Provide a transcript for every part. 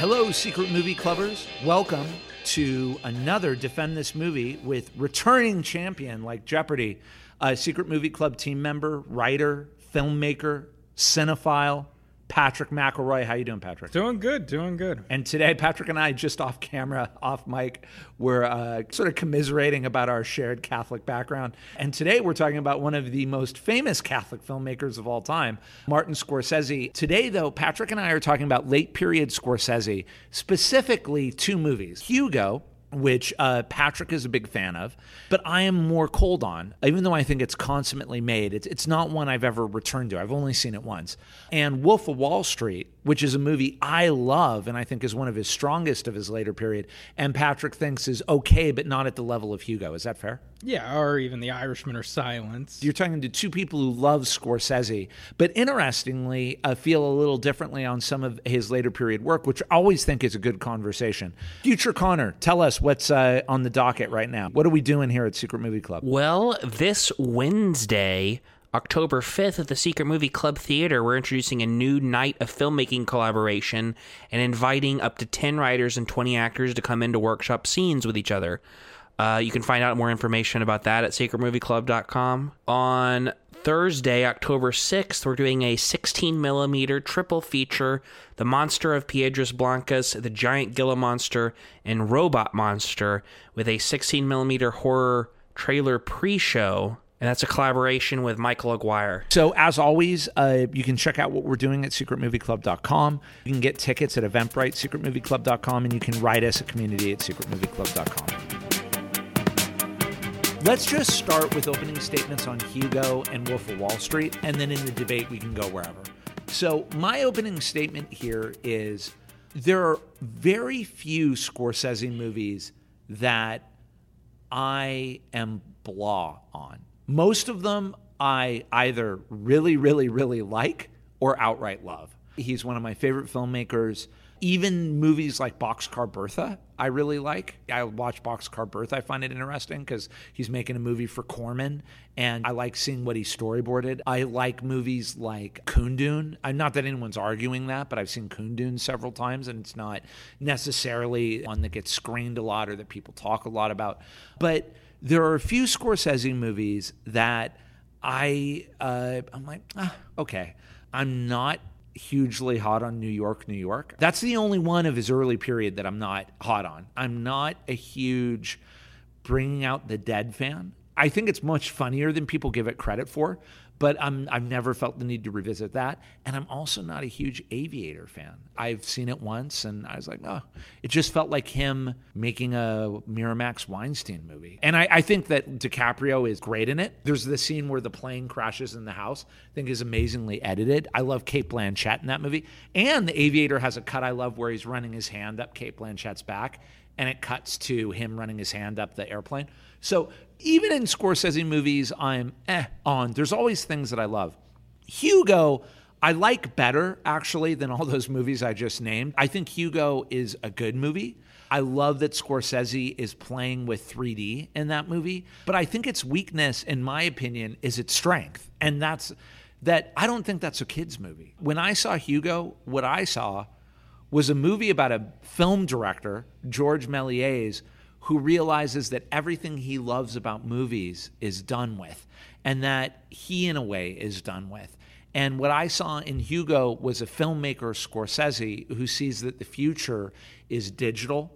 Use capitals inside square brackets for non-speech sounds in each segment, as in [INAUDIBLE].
Hello, Secret Movie Clubbers. Welcome to another Defend This Movie with returning champion like Jeopardy, a Secret Movie Club team member, writer, filmmaker, cinephile, Patrick McElroy. How you doing, Patrick? Doing good, doing good. And today, Patrick and I, just off camera, off mic, we're uh, sort of commiserating about our shared Catholic background. And today, we're talking about one of the most famous Catholic filmmakers of all time, Martin Scorsese. Today, though, Patrick and I are talking about late period Scorsese, specifically two movies Hugo which uh, Patrick is a big fan of, but I am more cold on, even though I think it's consummately made. It's, it's not one I've ever returned to. I've only seen it once. And Wolf of Wall Street, which is a movie I love and I think is one of his strongest of his later period, and Patrick thinks is okay, but not at the level of Hugo. Is that fair? Yeah, or even The Irishman or Silence. You're talking to two people who love Scorsese, but interestingly, uh, feel a little differently on some of his later period work, which I always think is a good conversation. Future Connor, tell us what's uh, on the docket right now. What are we doing here at Secret Movie Club? Well, this Wednesday, October 5th at the Secret Movie Club Theater, we're introducing a new night of filmmaking collaboration and inviting up to 10 writers and 20 actors to come in to workshop scenes with each other. Uh, you can find out more information about that at secretmovieclub.com. On Thursday, October 6th, we're doing a 16 millimeter triple feature The Monster of Piedras Blancas, The Giant Gila Monster, and Robot Monster with a 16 millimeter horror trailer pre show. And that's a collaboration with Michael Aguirre. So, as always, uh, you can check out what we're doing at secretmovieclub.com. You can get tickets at Eventbrite, secretmovieclub.com, and you can write us at community at secretmovieclub.com. Let's just start with opening statements on Hugo and Wolf of Wall Street, and then in the debate, we can go wherever. So, my opening statement here is there are very few Scorsese movies that I am blah on. Most of them I either really, really, really like or outright love. He's one of my favorite filmmakers. Even movies like Boxcar Bertha, I really like. I watch Boxcar Bertha. I find it interesting because he's making a movie for Corman, and I like seeing what he storyboarded. I like movies like Kundun. I'm not that anyone's arguing that, but I've seen Kundun several times, and it's not necessarily one that gets screened a lot or that people talk a lot about. But there are a few Scorsese movies that I uh, I'm like, ah, okay. I'm not hugely hot on New York, New York. That's the only one of his early period that I'm not hot on. I'm not a huge bringing out the dead fan. I think it's much funnier than people give it credit for, but I'm, I've never felt the need to revisit that. And I'm also not a huge Aviator fan. I've seen it once and I was like, oh, it just felt like him making a Miramax Weinstein movie. And I, I think that DiCaprio is great in it. There's the scene where the plane crashes in the house, I think is amazingly edited. I love Cate Blanchett in that movie. And The Aviator has a cut I love where he's running his hand up Cate Blanchett's back and it cuts to him running his hand up the airplane. So even in Scorsese movies, I'm eh on. There's always things that I love. Hugo, I like better actually than all those movies I just named. I think Hugo is a good movie. I love that Scorsese is playing with 3D in that movie, but I think its weakness, in my opinion, is its strength. And that's that I don't think that's a kid's movie. When I saw Hugo, what I saw was a movie about a film director, George Méliès, who realizes that everything he loves about movies is done with, and that he, in a way, is done with. And what I saw in Hugo was a filmmaker, Scorsese, who sees that the future is digital,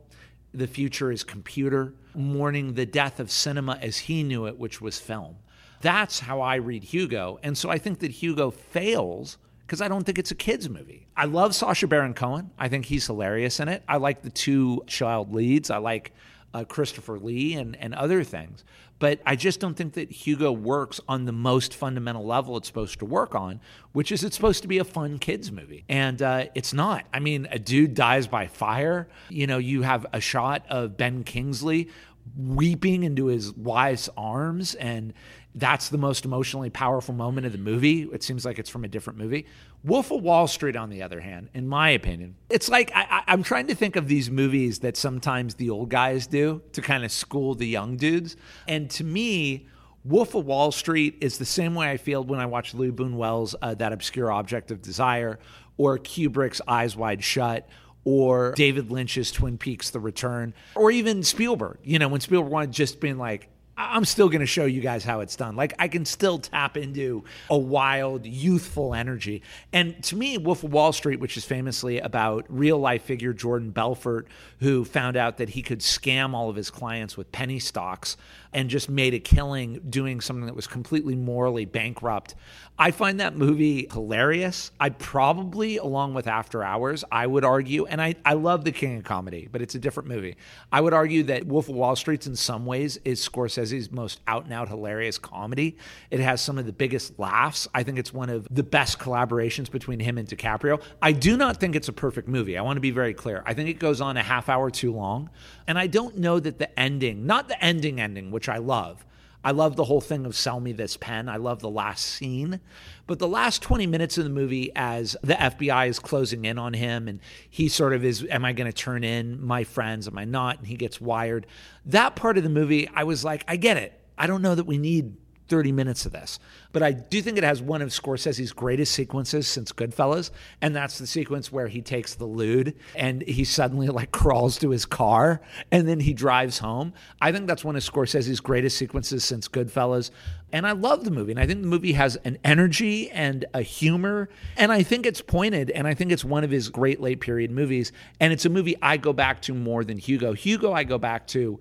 the future is computer, mourning the death of cinema as he knew it, which was film. That's how I read Hugo. And so I think that Hugo fails because I don't think it's a kids movie. I love Sacha Baron Cohen. I think he's hilarious in it. I like the two child leads. I like uh, Christopher Lee and, and other things. But I just don't think that Hugo works on the most fundamental level it's supposed to work on, which is it's supposed to be a fun kids movie. And uh, it's not. I mean, a dude dies by fire. You know, you have a shot of Ben Kingsley weeping into his wife's arms and that's the most emotionally powerful moment of the movie. It seems like it's from a different movie. Wolf of Wall Street, on the other hand, in my opinion, it's like I, am trying to think of these movies that sometimes the old guys do to kind of school the young dudes. And to me, Wolf of Wall Street is the same way I feel when I watch Louis Buñuel's uh, That Obscure Object of Desire or Kubrick's Eyes Wide Shut or David Lynch's Twin Peaks The Return, or even Spielberg. You know, when Spielberg wanted just being like, I'm still going to show you guys how it's done. Like I can still tap into a wild, youthful energy. And to me, Wolf of Wall Street, which is famously about real life figure Jordan Belfort, who found out that he could scam all of his clients with penny stocks and just made a killing doing something that was completely morally bankrupt. I find that movie hilarious. I probably, along with After Hours, I would argue, and I, I love The King of Comedy, but it's a different movie. I would argue that Wolf of Wall Street's in some ways is Scorsese's most out and out hilarious comedy. It has some of the biggest laughs. I think it's one of the best collaborations between him and DiCaprio. I do not think it's a perfect movie. I want to be very clear. I think it goes on a half hour too long. And I don't know that the ending, not the ending ending, which I love, I love the whole thing of sell me this pen. I love the last scene. But the last 20 minutes of the movie, as the FBI is closing in on him and he sort of is, Am I going to turn in my friends? Am I not? And he gets wired. That part of the movie, I was like, I get it. I don't know that we need 30 minutes of this. But I do think it has one of Scorsese's greatest sequences since Goodfellas, and that's the sequence where he takes the lewd and he suddenly like crawls to his car and then he drives home. I think that's one of Scorsese's greatest sequences since Goodfellas. And I love the movie. And I think the movie has an energy and a humor. And I think it's pointed. And I think it's one of his great late period movies. And it's a movie I go back to more than Hugo. Hugo, I go back to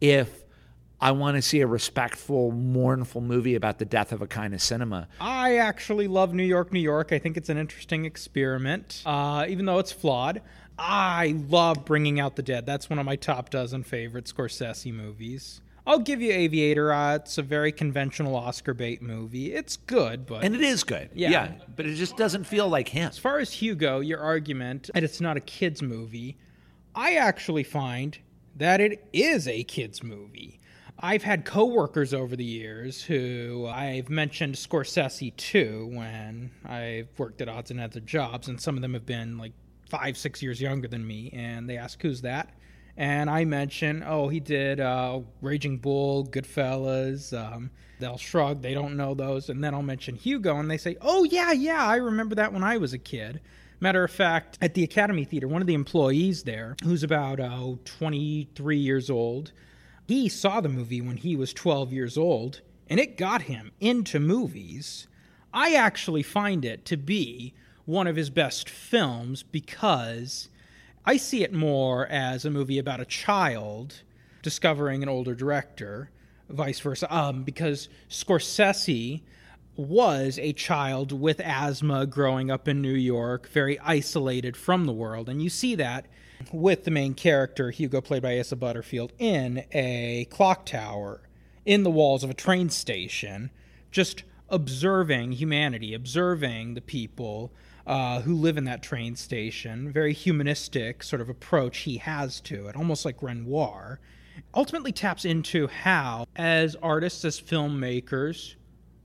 if I want to see a respectful, mournful movie about the death of a kind of cinema. I actually love New York, New York. I think it's an interesting experiment, uh, even though it's flawed. I love Bringing Out the Dead. That's one of my top dozen favorite Scorsese movies. I'll give you Aviator. Uh, it's a very conventional Oscar bait movie. It's good, but And it is good. Yeah. yeah. But it just doesn't feel like him. as far as Hugo, your argument that it's not a kids movie, I actually find that it is a kids movie. I've had coworkers over the years who I've mentioned Scorsese too when I've worked at odds and of jobs, and some of them have been like five, six years younger than me, and they ask, "Who's that?" And I mention, "Oh, he did uh, Raging Bull, Goodfellas." Um, they'll shrug; they don't know those, and then I'll mention Hugo, and they say, "Oh yeah, yeah, I remember that when I was a kid." Matter of fact, at the Academy Theater, one of the employees there, who's about uh, 23 years old, he saw the movie when he was 12 years old, and it got him into movies. I actually find it to be one of his best films because I see it more as a movie about a child discovering an older director, vice versa. Um, because Scorsese was a child with asthma growing up in New York, very isolated from the world. And you see that with the main character, Hugo, played by Asa Butterfield, in a clock tower in the walls of a train station, just observing humanity, observing the people uh, who live in that train station. Very humanistic sort of approach he has to it, almost like Renoir. Ultimately taps into how, as artists, as filmmakers,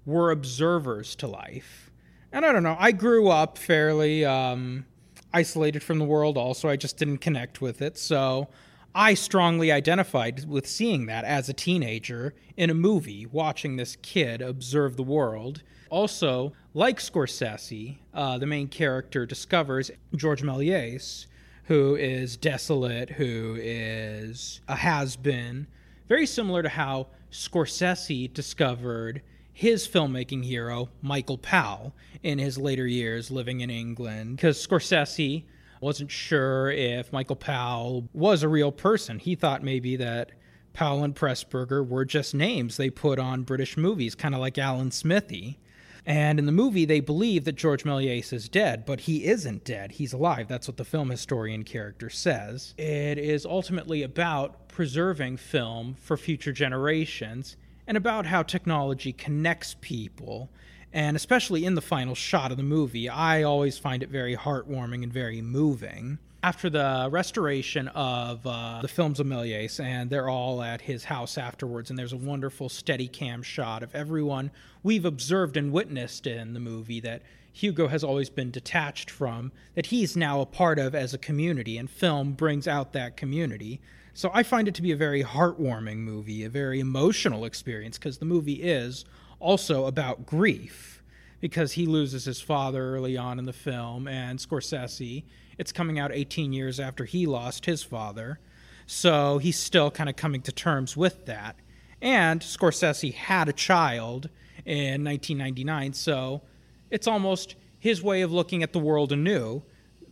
we're observers to life. And I don't know, I grew up fairly um, isolated from the world, also. I just didn't connect with it. So I strongly identified with seeing that as a teenager in a movie, watching this kid observe the world. Also, like Scorsese, uh, the main character discovers George Méliès, who is desolate, who is a has been, very similar to how Scorsese discovered his filmmaking hero, Michael Powell, in his later years living in England. Because Scorsese wasn't sure if Michael Powell was a real person. He thought maybe that Powell and Pressburger were just names they put on British movies, kind of like Alan Smithee. And in the movie, they believe that George Méliès is dead, but he isn't dead. He's alive. That's what the film historian character says. It is ultimately about preserving film for future generations and about how technology connects people. And especially in the final shot of the movie, I always find it very heartwarming and very moving. After the restoration of uh, the films of Méliès, and they're all at his house afterwards, and there's a wonderful steady cam shot of everyone we've observed and witnessed in the movie that Hugo has always been detached from, that he's now a part of as a community, and film brings out that community. So I find it to be a very heartwarming movie, a very emotional experience, because the movie is also about grief. because he loses his father early on in the film, and Scorsese, it's coming out 18 years after he lost his father. So he's still kind of coming to terms with that. And Scorsese had a child in 1999, so it's almost his way of looking at the world anew,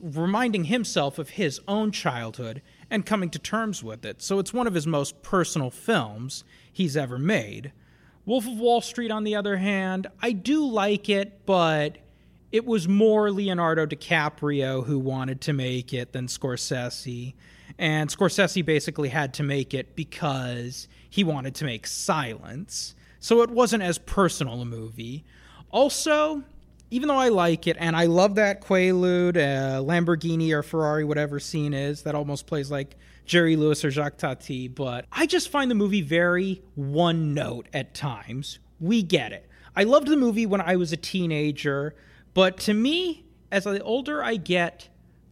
reminding himself of his own childhood and coming to terms with it. So it's one of his most personal films he's ever made. Wolf of Wall Street, on the other hand, I do like it, but it was more Leonardo DiCaprio who wanted to make it than Scorsese. And Scorsese basically had to make it because he wanted to make silence. So it wasn't as personal a movie. Also, even though I like it and I love that Quaalude, uh, Lamborghini or Ferrari, whatever scene is, that almost plays like Jerry Lewis or Jacques Tati, but I just find the movie very one note at times. We get it. I loved the movie when I was a teenager, but to me, as the older I get,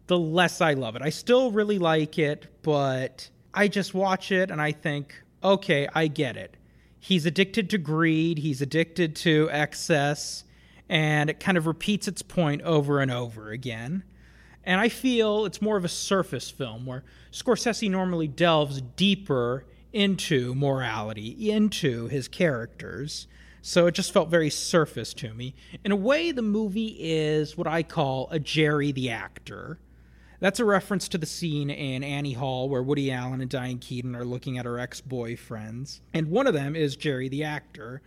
the less I love it. I still really like it, but I just watch it and I think, okay, I get it. He's addicted to greed, he's addicted to excess, and it kind of repeats its point over and over again. And I feel it's more of a surface film where Scorsese normally delves deeper into morality, into his characters. So it just felt very surface to me. In a way, the movie is what I call a Jerry the actor. That's a reference to the scene in Annie Hall where Woody Allen and Diane Keaton are looking at her ex boyfriends. And one of them is Jerry the actor.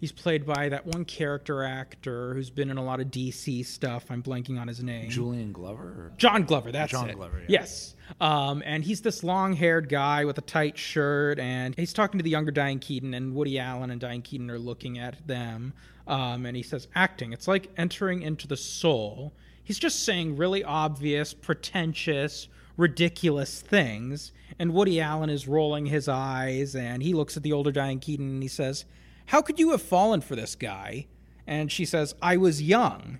He's played by that one character actor who's been in a lot of DC stuff. I'm blanking on his name. Julian Glover? John Glover, that's it. John it. Glover, yeah. Yes. Um, and he's this long haired guy with a tight shirt, and he's talking to the younger Diane Keaton, and Woody Allen and Diane Keaton are looking at them. Um, and he says, acting, it's like entering into the soul. He's just saying really obvious, pretentious, ridiculous things. And Woody Allen is rolling his eyes, and he looks at the older Diane Keaton and he says, how could you have fallen for this guy? And she says, I was young.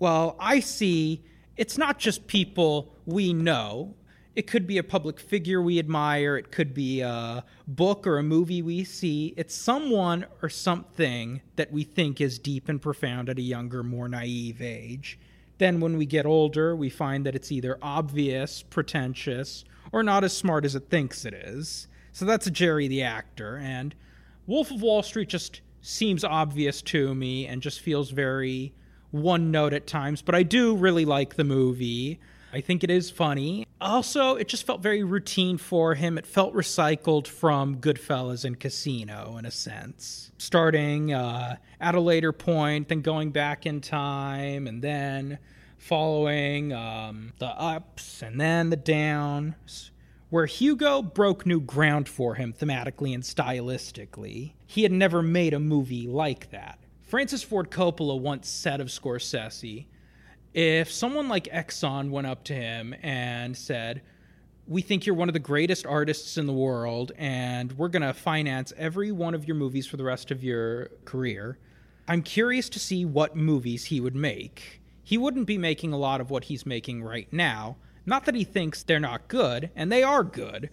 Well, I see it's not just people we know. It could be a public figure we admire. It could be a book or a movie we see. It's someone or something that we think is deep and profound at a younger, more naive age. Then, when we get older, we find that it's either obvious, pretentious, or not as smart as it thinks it is. So that's Jerry the actor. And Wolf of Wall Street just seems obvious to me and just feels very one note at times, but I do really like the movie. I think it is funny. Also, it just felt very routine for him. It felt recycled from Goodfellas and Casino in a sense. Starting uh, at a later point, then going back in time, and then following um, the ups and then the downs where Hugo broke new ground for him thematically and stylistically. He had never made a movie like that. Francis Ford Coppola once said of Scorsese if someone like Exxon went up to him and said, We think you're one of the greatest artists in the world, and we're going to finance every one of your movies for the rest of your career, I'm curious to see what movies he would make. He wouldn't be making a lot of what he's making right now not that he thinks they're not good, and they are good,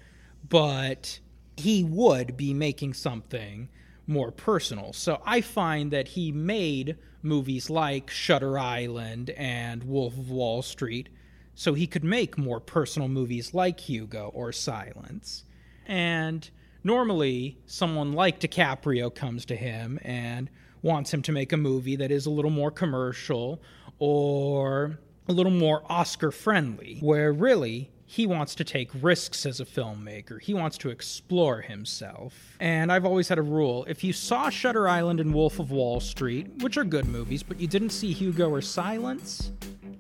but he would be making something more personal. So I find that he made movies like Shutter Island and Wolf of Wall Street so he could make more personal movies like Hugo or Silence. And normally, someone like DiCaprio comes to him and wants him to make a movie that is a little more commercial or a little more Oscar friendly, where really he wants to take risks as a filmmaker. He wants to explore himself. And I've always had a rule if you saw Shutter Island and Wolf of Wall Street, which are good movies, but you didn't see Hugo or Silence,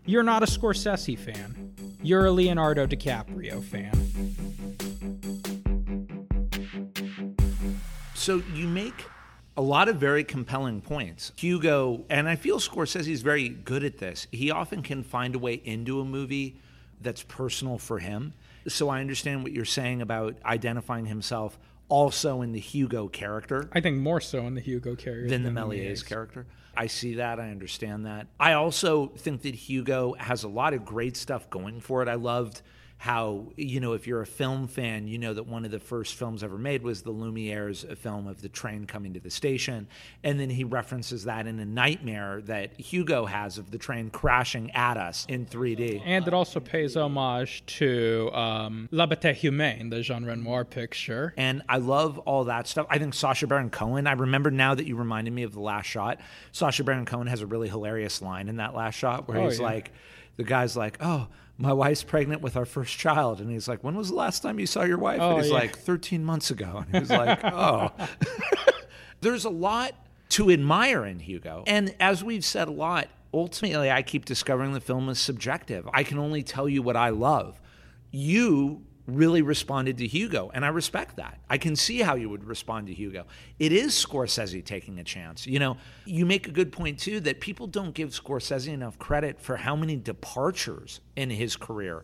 you're not a Scorsese fan. You're a Leonardo DiCaprio fan. So you make a lot of very compelling points. Hugo, and I feel Scorsese is very good at this. He often can find a way into a movie that's personal for him. So I understand what you're saying about identifying himself also in the Hugo character. I think more so in the Hugo character than the Méliès character. I see that. I understand that. I also think that Hugo has a lot of great stuff going for it. I loved how you know if you're a film fan you know that one of the first films ever made was the Lumière's film of the train coming to the station and then he references that in a nightmare that hugo has of the train crashing at us in 3d And it also pays homage to um, La Bête Humaine, the Jean Renoir picture. and I love all that stuff. I think Sacha Baron Cohen. I remember now that you reminded me of the last shot. Sacha Baron Cohen has a really hilarious line in that last shot where Oh, he's yeah. like, the guy's like, "Oh, my wife's pregnant with our first child," and he's like, "When was the last time you saw your wife?" Oh, and he's yeah. like, "13 months ago," and he was like, [LAUGHS] "Oh." [LAUGHS] There's a lot to admire in Hugo. And as we've said a lot, ultimately, I keep discovering the film is subjective. I can only tell you what I love. You really responded to Hugo, and I respect that. I can see how you would respond to Hugo. It is Scorsese taking a chance. You know, you make a good point, too, that people don't give Scorsese enough credit for how many departures in his career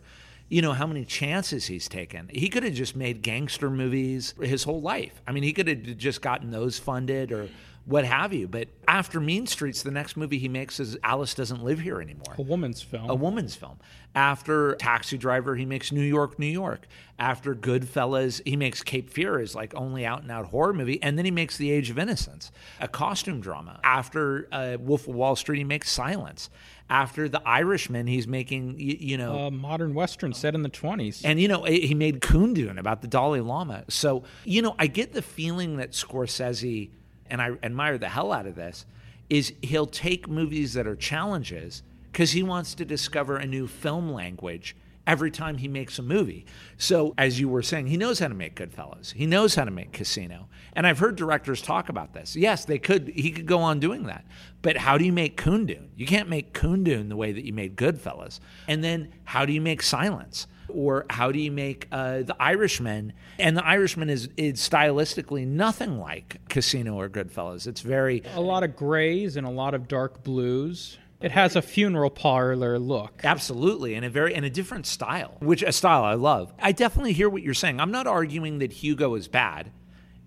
you know how many chances he's taken. He could have just made gangster movies his whole life. I mean, he could have just gotten those funded or what have you. But after Mean Streets, the next movie he makes is Alice Doesn't Live Here Anymore A woman's film. a woman's film. After Taxi Driver, he makes New York, New York. After Goodfellas, he makes Cape Fear is like only out and out horror movie, and then he makes The Age of Innocence, a costume drama. After uh, Wolf of Wall Street, he makes Silence. After The Irishman, he's making you, you know. a modern western set in the 20s. And you know, he made Kundun about the Dalai Lama. So you know, I get the feeling that Scorsese, and I admire the hell out of this, is he'll take movies that are challenges because he wants to discover a new film language every time he makes a movie. So as you were saying, he knows how to make Goodfellas. He knows how to make Casino. And I've heard directors talk about this. Yes, they could. He could go on doing that. But how do you make Kundun? You can't make Kundun the way that you made Goodfellas. And then how do you make Silence? or how do you make uh, the Irishman? And the Irishman is, is stylistically nothing like Casino or Goodfellas. It's very a lot of grays and a lot of dark blues. It has a funeral parlor look. absolutely and a very and a different style, which a style I love. I definitely hear what you're saying. I'm not arguing that Hugo is bad,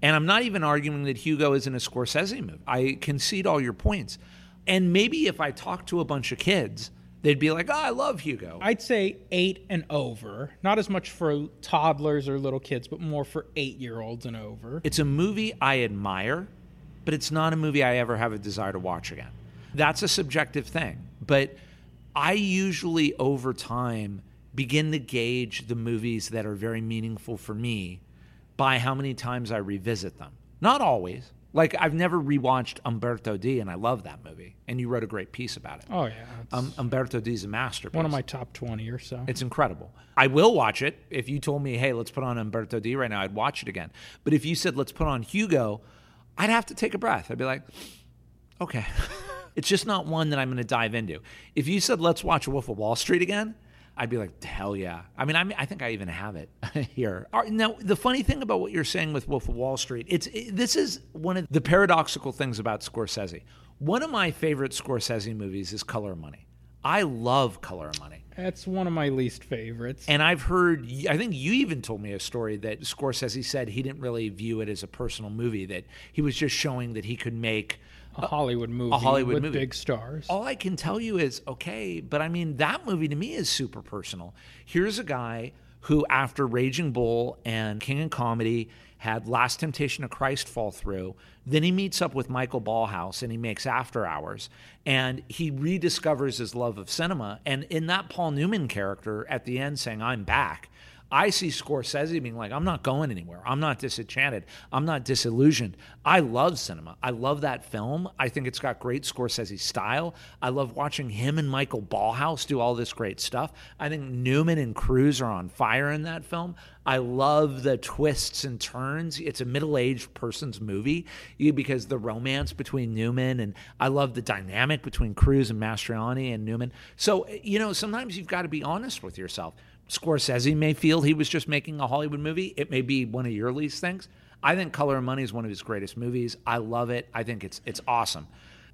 and I'm not even arguing that Hugo isn't a Scorsese movie. I concede all your points, and maybe if I talk to a bunch of kids, they'd be like, "Oh, I love Hugo." I'd say eight and over. Not as much for toddlers or little kids, but more for eight year olds and over. It's a movie I admire, but it's not a movie I ever have a desire to watch again. That's a subjective thing. But I usually, over time, begin to gauge the movies that are very meaningful for me by how many times I revisit them. Not always. Like, I've never rewatched Umberto D, and I love that movie. And you wrote a great piece about it. Oh, yeah. Um, Umberto D is a masterpiece. one of my top 20 or so. It's incredible. I will watch it. If you told me, hey, let's put on Umberto D right now, I'd watch it again. But if you said, let's put on Hugo, I'd have to take a breath. I'd be like, okay. [LAUGHS] it's just not one that I'm going to dive into. If you said, let's watch Wolf of Wall Street again, I'd be like, hell yeah. I mean, I, mean, I think I even have it [LAUGHS] here. Right, Now, the funny thing about what you're saying with Wolf of Wall Street, it's it, this is one of the paradoxical things about Scorsese. One of my favorite Scorsese movies is Color of Money. I love Color of Money. That's one of my least favorites. And I've heard, I think you even told me a story that Scorsese said he didn't really view it as a personal movie, that he was just showing that he could make. A Hollywood movie a Hollywood with movie. big stars. All I can tell you is, okay, but I mean, that movie to me is super personal. Here's a guy who, after Raging Bull and King and Comedy, had Last Temptation of Christ fall through. Then he meets up with Michael Ballhaus and he makes After Hours. And he rediscovers his love of cinema. And in that Paul Newman character at the end saying, I'm back, I see Scorsese being like, I'm not going anywhere. I'm not disenchanted. I'm not disillusioned. I love cinema. I love that film. I think it's got great Scorsese style. I love watching him and Michael Ballhaus do all this great stuff. I think Newman and Cruise are on fire in that film. I love the twists and turns. It's a middle aged person's movie because the romance between Newman and I love the dynamic between Cruise and Mastriani and Newman. So, you know, sometimes you've got to be honest with yourself. Scorsese may feel he was just making a Hollywood movie. It may be one of your least things. I think Color of Money is one of his greatest movies. I love it. I think it's it's awesome.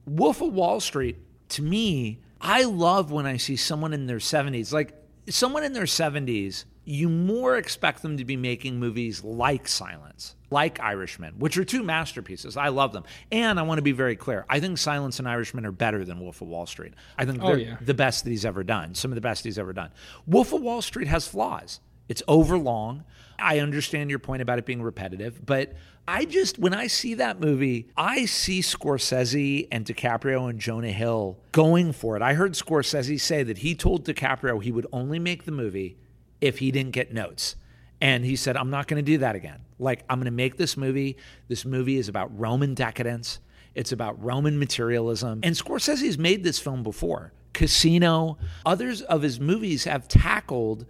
Wolf of Wall Street, to me, I love when I see someone in their 70s. Like someone in their 70s, you more expect them to be making movies like Silence, like Irishman, which are two masterpieces. I love them. And I want to be very clear. I think Silence and Irishman are better than Wolf of Wall Street. I think Oh, they're yeah. the best that he's ever done, some of the best he's ever done. Wolf of Wall Street has flaws. It's overlong. I understand your point about it being repetitive, but I just, when I see that movie, I see Scorsese and DiCaprio and Jonah Hill going for it. I heard Scorsese say that he told DiCaprio he would only make the movie if he didn't get notes. And he said, I'm not going to do that again. Like, I'm going to make this movie. This movie is about Roman decadence, it's about Roman materialism. And Scorsese's made this film before. Casino, others of his movies have tackled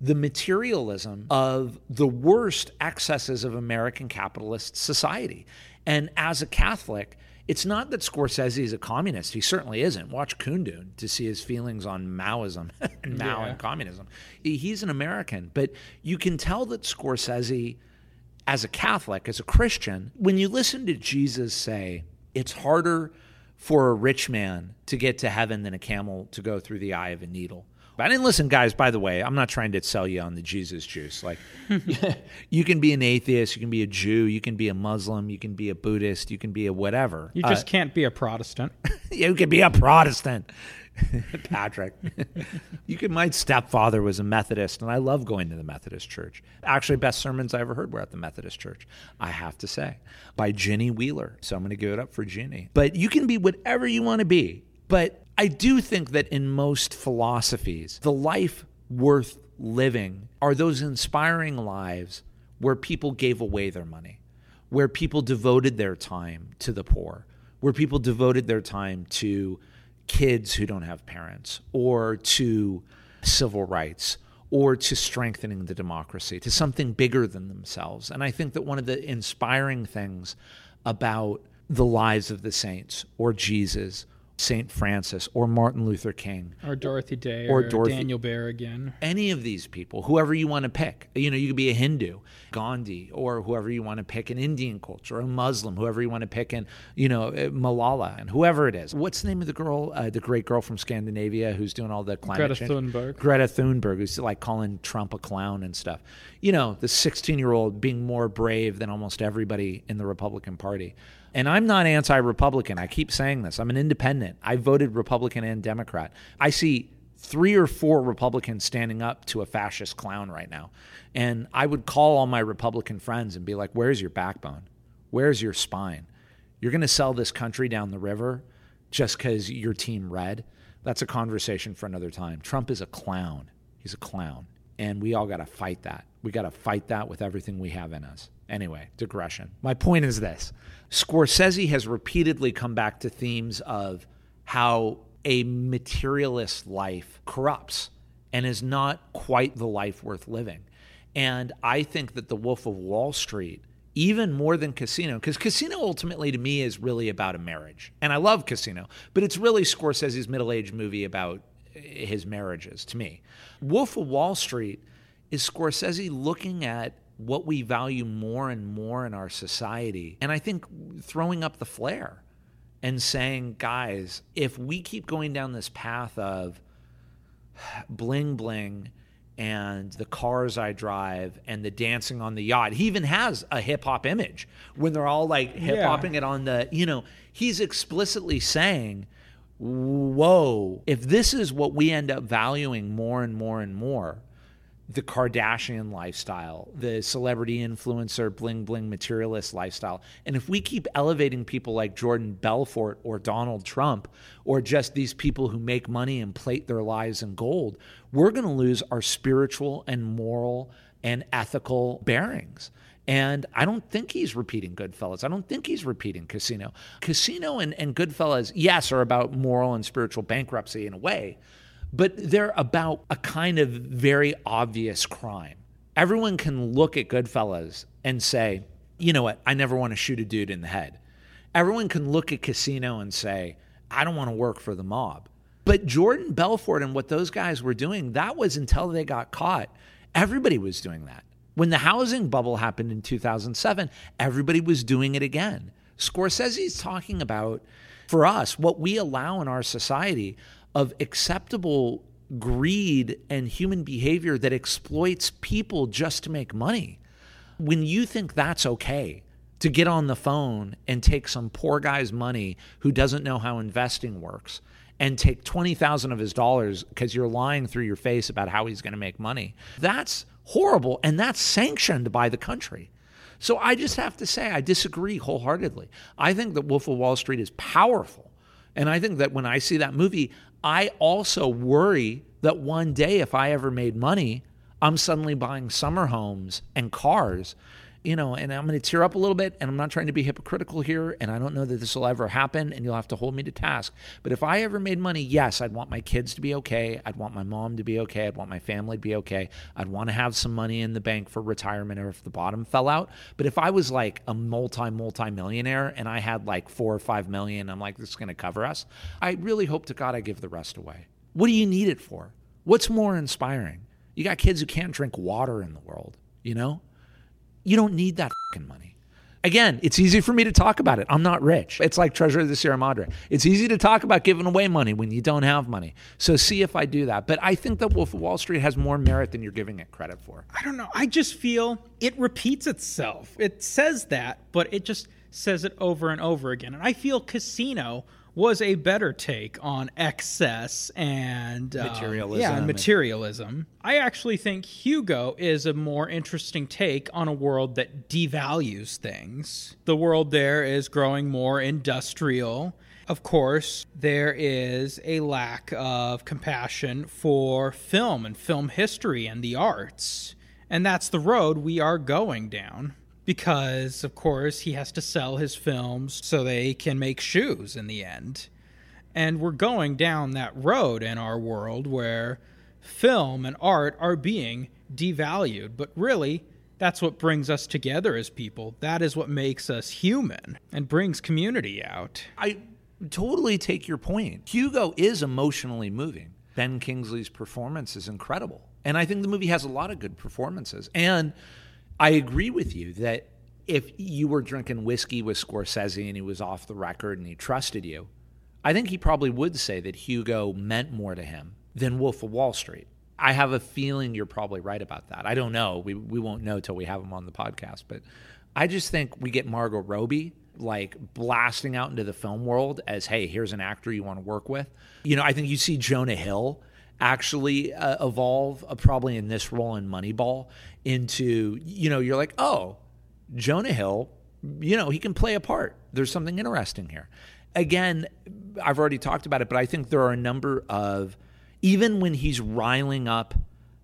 the materialism of the worst excesses of American capitalist society. And as a Catholic, it's not that Scorsese is a communist. He certainly isn't. Watch Kundun to see his feelings on Maoism [LAUGHS] and Mao Yeah. and communism. He's an American, but you can tell that Scorsese, as a Catholic, as a Christian, when you listen to Jesus say, it's harder for a rich man to get to heaven than a camel to go through the eye of a needle. But I didn't listen, guys, by the way. I'm not trying to sell you on the Jesus juice. Like, [LAUGHS] you can be an atheist, you can be a Jew, you can be a Muslim, you can be a Buddhist, you can be a whatever. You just uh, can't be a Protestant. [LAUGHS] you could be a Protestant. [LAUGHS] Patrick. you could my stepfather was a Methodist and I love going to the Methodist church. Actually, best sermons I ever heard were at the Methodist church, I have to say. By Ginny Wheeler. So I'm gonna give it up for Ginny. But you can be whatever you want to be. But I do think that in most philosophies, the life worth living are those inspiring lives where people gave away their money, where people devoted their time to the poor, where people devoted their time to kids who don't have parents, or to civil rights, or to strengthening the democracy, to something bigger than themselves. And I think that one of the inspiring things about the lives of the saints, or Jesus, St. Francis, or Martin Luther King, Or Dorothy Day, Or or, Dorothy- Daniel Berrigan. any of these people, whoever you want to pick. You know, you could be a Hindu, Gandhi, or whoever you want to pick in Indian culture, a Muslim, whoever you want to pick in, you know, uh, Malala, and whoever it is. What's the name of the girl, uh, the great girl from Scandinavia who's doing all the climate Greta change? Thunberg. Greta Thunberg, who's like calling Trump a clown and stuff. You know, the 16 year old being more brave than almost everybody in the Republican Party. And I'm not anti Republican. I keep saying this. I'm an independent. I voted Republican and Democrat. I see three or four Republicans standing up to a fascist clown right now. And I would call all my Republican friends and be like, where's your backbone? Where's your spine? You're going to sell this country down the river just because your team red? That's a conversation for another time. Trump is a clown. He's a clown. And we all got to fight that. We got to fight that with everything we have in us. Anyway, digression. My point is this Scorsese has repeatedly come back to themes of how a materialist life corrupts and is not quite the life worth living. And I think that The Wolf of Wall Street, even more than Casino, because Casino ultimately to me is really about a marriage. And I love Casino, but it's really Scorsese's middle aged movie about eh, his marriages to me. Wolf of Wall Street is Scorsese looking at what we value more and more in our society. And I think throwing up the flare and saying, guys, if we keep going down this path of bling bling and the cars I drive and the dancing on the yacht. He even has a hip hop image when they're all like hip hopping it on the, you know, he's explicitly saying, whoa, if this is what we end up valuing more and more and more, the Kardashian lifestyle, the celebrity influencer, bling bling materialist lifestyle. And if we keep elevating people like Jordan Belfort or Donald Trump, or just these people who make money and plate their lives in gold, we're going to lose our spiritual and moral and ethical bearings. And I don't think he's repeating Goodfellas. I don't think he's repeating Casino. Casino and, and Goodfellas, yes, are about moral and spiritual bankruptcy in a way, but they're about a kind of very obvious crime. Everyone can look at Goodfellas and say, you know what, I never want to shoot a dude in the head. Everyone can look at Casino and say, I don't want to work for the mob. But Jordan Belfort and what those guys were doing, that was until they got caught. Everybody was doing that. When the housing bubble happened in 2007, everybody was doing it again. Scorsese's talking about, for us, what we allow in our society of acceptable greed and human behavior that exploits people just to make money. When you think that's okay to get on the phone and take some poor guy's money who doesn't know how investing works and take 20,000 of his dollars because you're lying through your face about how he's going to make money. That's horrible, and that's sanctioned by the country. So I just have to say, I disagree wholeheartedly. I think that Wolf of Wall Street is powerful. And I think that when I see that movie, I also worry that one day, if I ever made money, I'm suddenly buying summer homes and cars you know, and I'm going to tear up a little bit, and I'm not trying to be hypocritical here, and I don't know that this will ever happen, and you'll have to hold me to task. But if I ever made money, yes, I'd want my kids to be okay. I'd want my mom to be okay. I'd want my family to be okay. I'd want to have some money in the bank for retirement or if the bottom fell out. But if I was like a multi, multi millionaire and I had like four or five million, I'm like, this is going to cover us. I really hope to God I give the rest away. What do you need it for? What's more inspiring? You got kids who can't drink water in the world, you know? You don't need that fucking money. Again, it's easy for me to talk about it. I'm not rich. It's like Treasure of the Sierra Madre. It's easy to talk about giving away money when you don't have money. So see if I do that. But I think that Wolf of Wall Street has more merit than you're giving it credit for. I don't know. I just feel it repeats itself. It says that, but it just says it over and over again. And I feel Casino was a better take on excess and um, materialism. Yeah, materialism. I actually think Hugo is a more interesting take on a world that devalues things. The world there is growing more industrial. Of course, there is a lack of compassion for film and film history and the arts. And that's the road we are going down because, of course, he has to sell his films so they can make shoes in the end. And we're going down that road in our world where film and art are being devalued. But really, that's what brings us together as people. That is what makes us human and brings community out. I totally take your point. Hugo is emotionally moving. Ben Kingsley's performance is incredible. And I think the movie has a lot of good performances. And I agree with you that if you were drinking whiskey with Scorsese and he was off the record and he trusted you, I think he probably would say that Hugo meant more to him than Wolf of Wall Street. I have a feeling you're probably right about that. I don't know. We, we won't know till we have him on the podcast. But I just think we get Margot Robbie like blasting out into the film world as, hey, here's an actor you want to work with. You know, I think you see Jonah Hill actually uh, evolve, uh, probably in this role in Moneyball, into, you know, you're like, oh, Jonah Hill, you know, he can play a part. There's something interesting here. Again, I've already talked about it, but I think there are a number of, even when he's riling up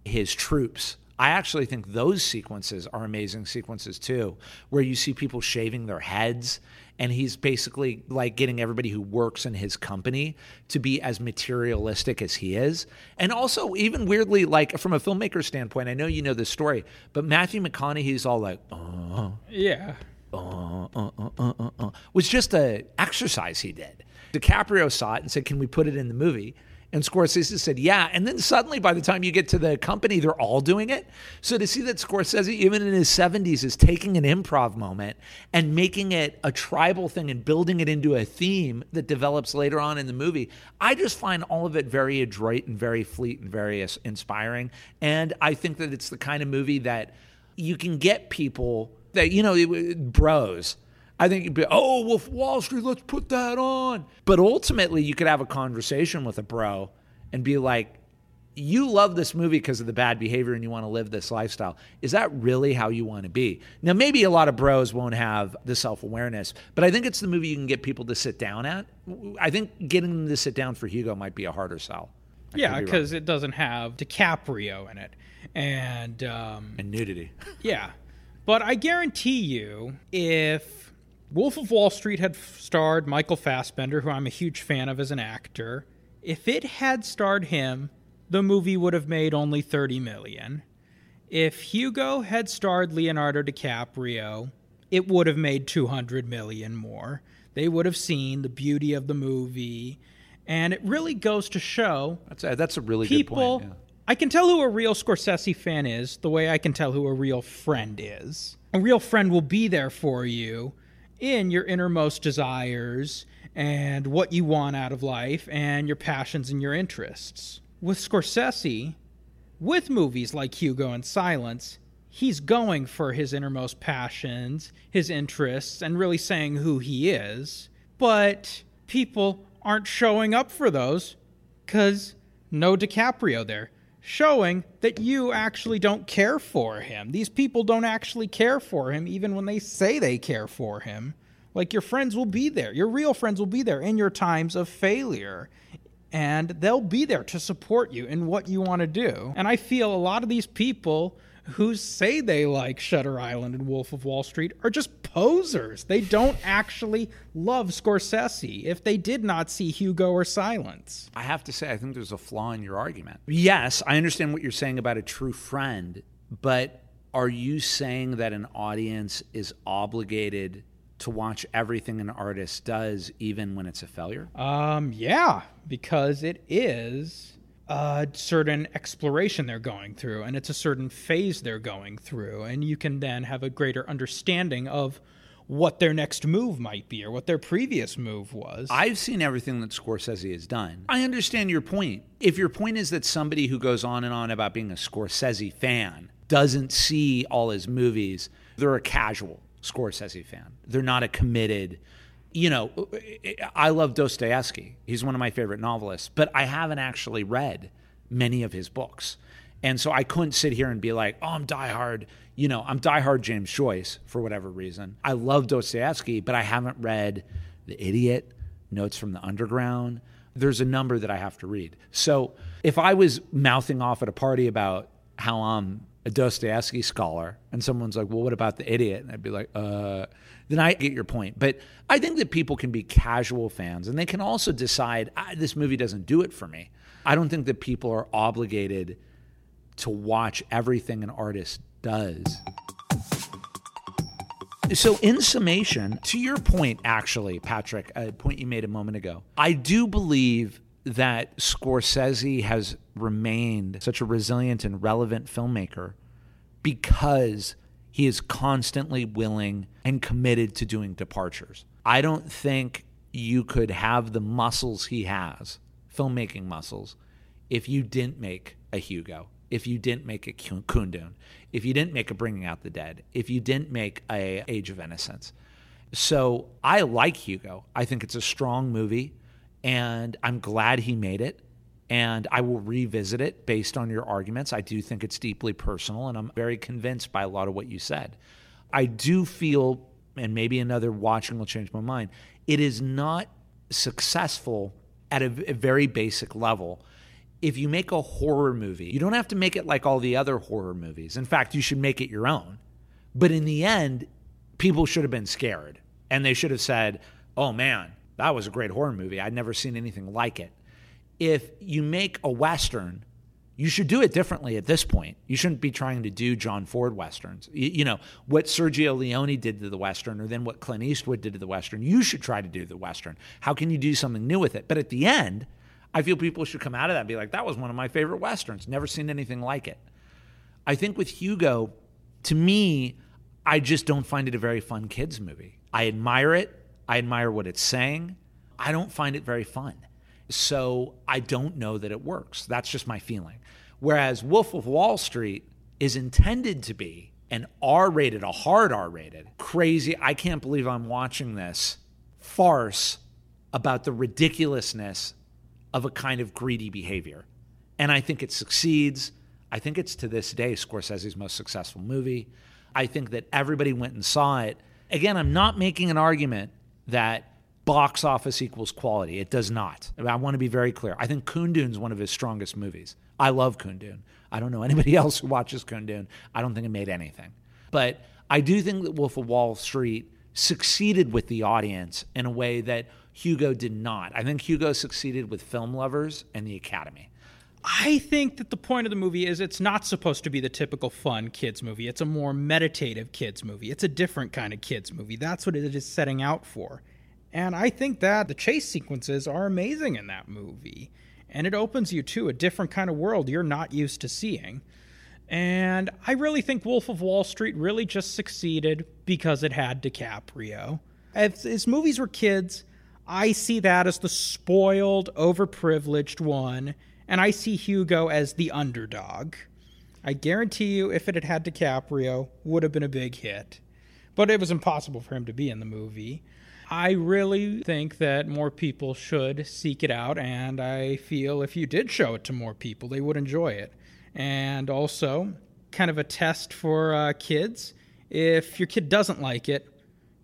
his troops, I actually think those sequences are amazing sequences too, where you see people shaving their heads and he's basically like getting everybody who works in his company to be as materialistic as he is. And also, even weirdly, like from a filmmaker standpoint, I know you know this story, but Matthew McConaughey's all like, oh, yeah, uh, uh, uh, uh, uh, uh was just a exercise he did. DiCaprio saw it and said, "Can we put it in the movie?" And Scorsese said, yeah. And then suddenly, by the time you get to the company, they're all doing it. So to see that Scorsese, even in his 70s, is taking an improv moment and making it a tribal thing and building it into a theme that develops later on in the movie, I just find all of it very adroit and very fleet and very inspiring. And I think that it's the kind of movie that you can get people that, you know, bros I think you'd be, oh, Wolf Wall Street, let's put that on. But ultimately, you could have a conversation with a bro and be like, you love this movie because of the bad behavior and you want to live this lifestyle. Is that really how you want to be? Now, maybe a lot of bros won't have the self awareness, but I think it's the movie you can get people to sit down at. I think getting them to sit down for Hugo might be a harder sell. I yeah, because be it doesn't have DiCaprio in it and um, and nudity. [LAUGHS] yeah, but I guarantee you, if Wolf of Wall Street had starred Michael Fassbender, who I'm a huge fan of as an actor. If it had starred him, the movie would have made only 30 million. If Hugo had starred Leonardo DiCaprio, it would have made 200 million more. They would have seen the beauty of the movie, and it really goes to show that's a, that's a really people, good point. Yeah. I can tell who a real Scorsese fan is the way I can tell who a real friend is. A real friend will be there for you in your innermost desires and what you want out of life and your passions and your interests. With Scorsese, with movies like Hugo and Silence, he's going for his innermost passions, his interests, and really saying who he is. But people aren't showing up for those because no DiCaprio there. Showing that you actually don't care for him. These people don't actually care for him, even when they say they care for him. Like your friends will be there, your real friends will be there in your times of failure. And they'll be there to support you in what you want to do. And I feel a lot of these people who say they like Shutter Island and Wolf of Wall Street are just posers. They don't actually love Scorsese if they did not see Hugo or Silence. I have to say, I think there's a flaw in your argument. Yes, I understand what you're saying about a true friend, but are you saying that an audience is obligated to watch everything an artist does, even when it's a failure? Um, yeah, because it is a certain exploration they're going through and it's a certain phase they're going through and you can then have a greater understanding of what their next move might be or what their previous move was. I've seen everything that Scorsese has done. I understand your point. If your point is that somebody who goes on and on about being a Scorsese fan doesn't see all his movies, they're a casual Scorsese fan. They're not a committed you know, I love Dostoevsky. He's one of my favorite novelists, but I haven't actually read many of his books. And so I couldn't sit here and be like, oh, I'm diehard. You know, I'm diehard James Joyce for whatever reason. I love Dostoevsky, but I haven't read The Idiot, Notes from the Underground. There's a number that I have to read. So if I was mouthing off at a party about how I'm a Dostoevsky scholar and someone's like, well, what about The Idiot? And I'd be like, uh, then I get your point. But I think that people can be casual fans and they can also decide ah, this movie doesn't do it for me. I don't think that people are obligated to watch everything an artist does. So, in summation, to your point, actually, Patrick, a point you made a moment ago, I do believe that Scorsese has remained such a resilient and relevant filmmaker because he is constantly willing and committed to doing departures. I don't think you could have the muscles he has, filmmaking muscles, if you didn't make a Hugo, if you didn't make a Kundun, if you didn't make a Bringing Out the Dead, if you didn't make a Age of Innocence. So I like Hugo. I think it's a strong movie, and I'm glad he made it and I will revisit it based on your arguments. I do think it's deeply personal, and I'm very convinced by a lot of what you said. I do feel, and maybe another watching will change my mind, it is not successful at a, a very basic level. If you make a horror movie, you don't have to make it like all the other horror movies. In fact, you should make it your own. But in the end, people should have been scared and they should have said, oh man, that was a great horror movie. I'd never seen anything like it if you make a Western, you should do it differently at this point. You shouldn't be trying to do John Ford Westerns. You, you, know, what Sergio Leone did to the Western or then what Clint Eastwood did to the Western, you should try to do the Western. How can you do something new with it? But at the end, I feel people should come out of that and be like, that was one of my favorite Westerns. Never seen anything like it. I think with Hugo, to me, I just don't find it a very fun kids movie. I admire it. I admire what it's saying. I don't find it very fun. So I don't know that it works. That's just my feeling. Whereas Wolf of Wall Street is intended to be an R rated, a hard R rated, crazy, I can't believe I'm watching this farce about the ridiculousness of a kind of greedy behavior. And I think it succeeds. I think it's to this day Scorsese's most successful movie. I think that everybody went and saw it. Again, I'm not making an argument that box office equals quality. It does not. I want to be very clear. I think Kundun's one of his strongest movies. I love Kundun. I don't know anybody [LAUGHS] else who watches Kundun. I don't think it made anything. But I do think that Wolf of Wall Street succeeded with the audience in a way that Hugo did not. I think Hugo succeeded with film lovers and the Academy. I think that the point of the movie is it's not supposed to be the typical fun kids movie. It's a more meditative kids movie. It's a different kind of kids movie. That's what it is setting out for. And I think that the chase sequences are amazing in that movie. And it opens you to a different kind of world you're not used to seeing. And I really think Wolf of Wall Street really just succeeded because it had DiCaprio. As, as movies were kids, I see that as the spoiled, overprivileged one, and I see Hugo as the underdog. I guarantee you, if it had had DiCaprio, would have been a big hit. But it was impossible for him to be in the movie. I really think that more people should seek it out, and I feel if you did show it to more people, they would enjoy it. And also, kind of a test for uh, kids. If your kid doesn't like it,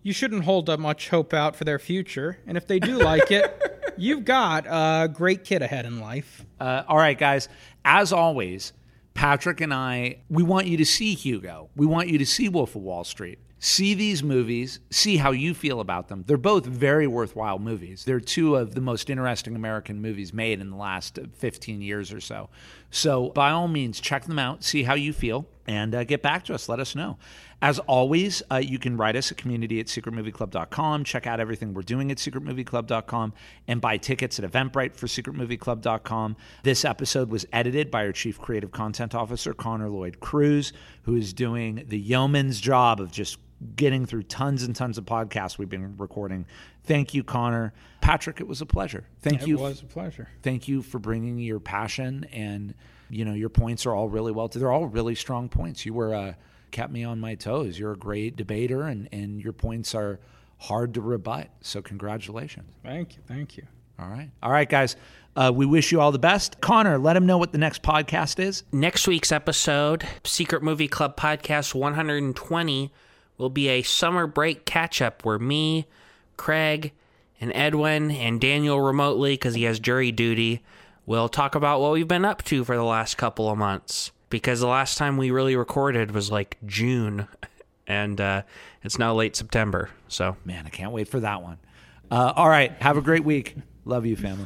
you shouldn't hold up much hope out for their future. And if they do [LAUGHS] like it, you've got a great kid ahead in life. Uh, all right, guys. As always, Patrick and I, we want you to see Hugo. We want you to see Wolf of Wall Street. See these movies, see how you feel about them. They're both very worthwhile movies. They're two of the most interesting American movies made in the last 15 years or so. So, by all means, check them out, see how you feel, and uh, get back to us. Let us know. As always, uh, you can write us at community at secretmovieclub.com. Check out everything we're doing at secretmovieclub.com and buy tickets at Eventbrite for secretmovieclub.com. This episode was edited by our chief creative content officer, Connor Lloyd Cruz, who is doing the yeoman's job of just getting through tons and tons of podcasts we've been recording. Thank you, Connor. Patrick, it was a pleasure. Thank it you. It was a pleasure. Thank you for bringing your passion and you know your points are all really well. They're all really strong points. You were uh, kept me on my toes. You're a great debater, and and your points are hard to rebut. So congratulations. Thank you. Thank you. All right. All right, guys. Uh, we wish you all the best. Connor, let them know what the next podcast is. Next week's episode, Secret Movie Club Podcast 120, will be a summer break catch up where me, Craig, and Edwin, and Daniel remotely, because he has jury duty, will talk about what we've been up to for the last couple of months. Because the last time we really recorded was like June, [LAUGHS] and uh, it's now late September. So, Man, I can't wait for that one. Uh, all right. Have a great week. Love you, family.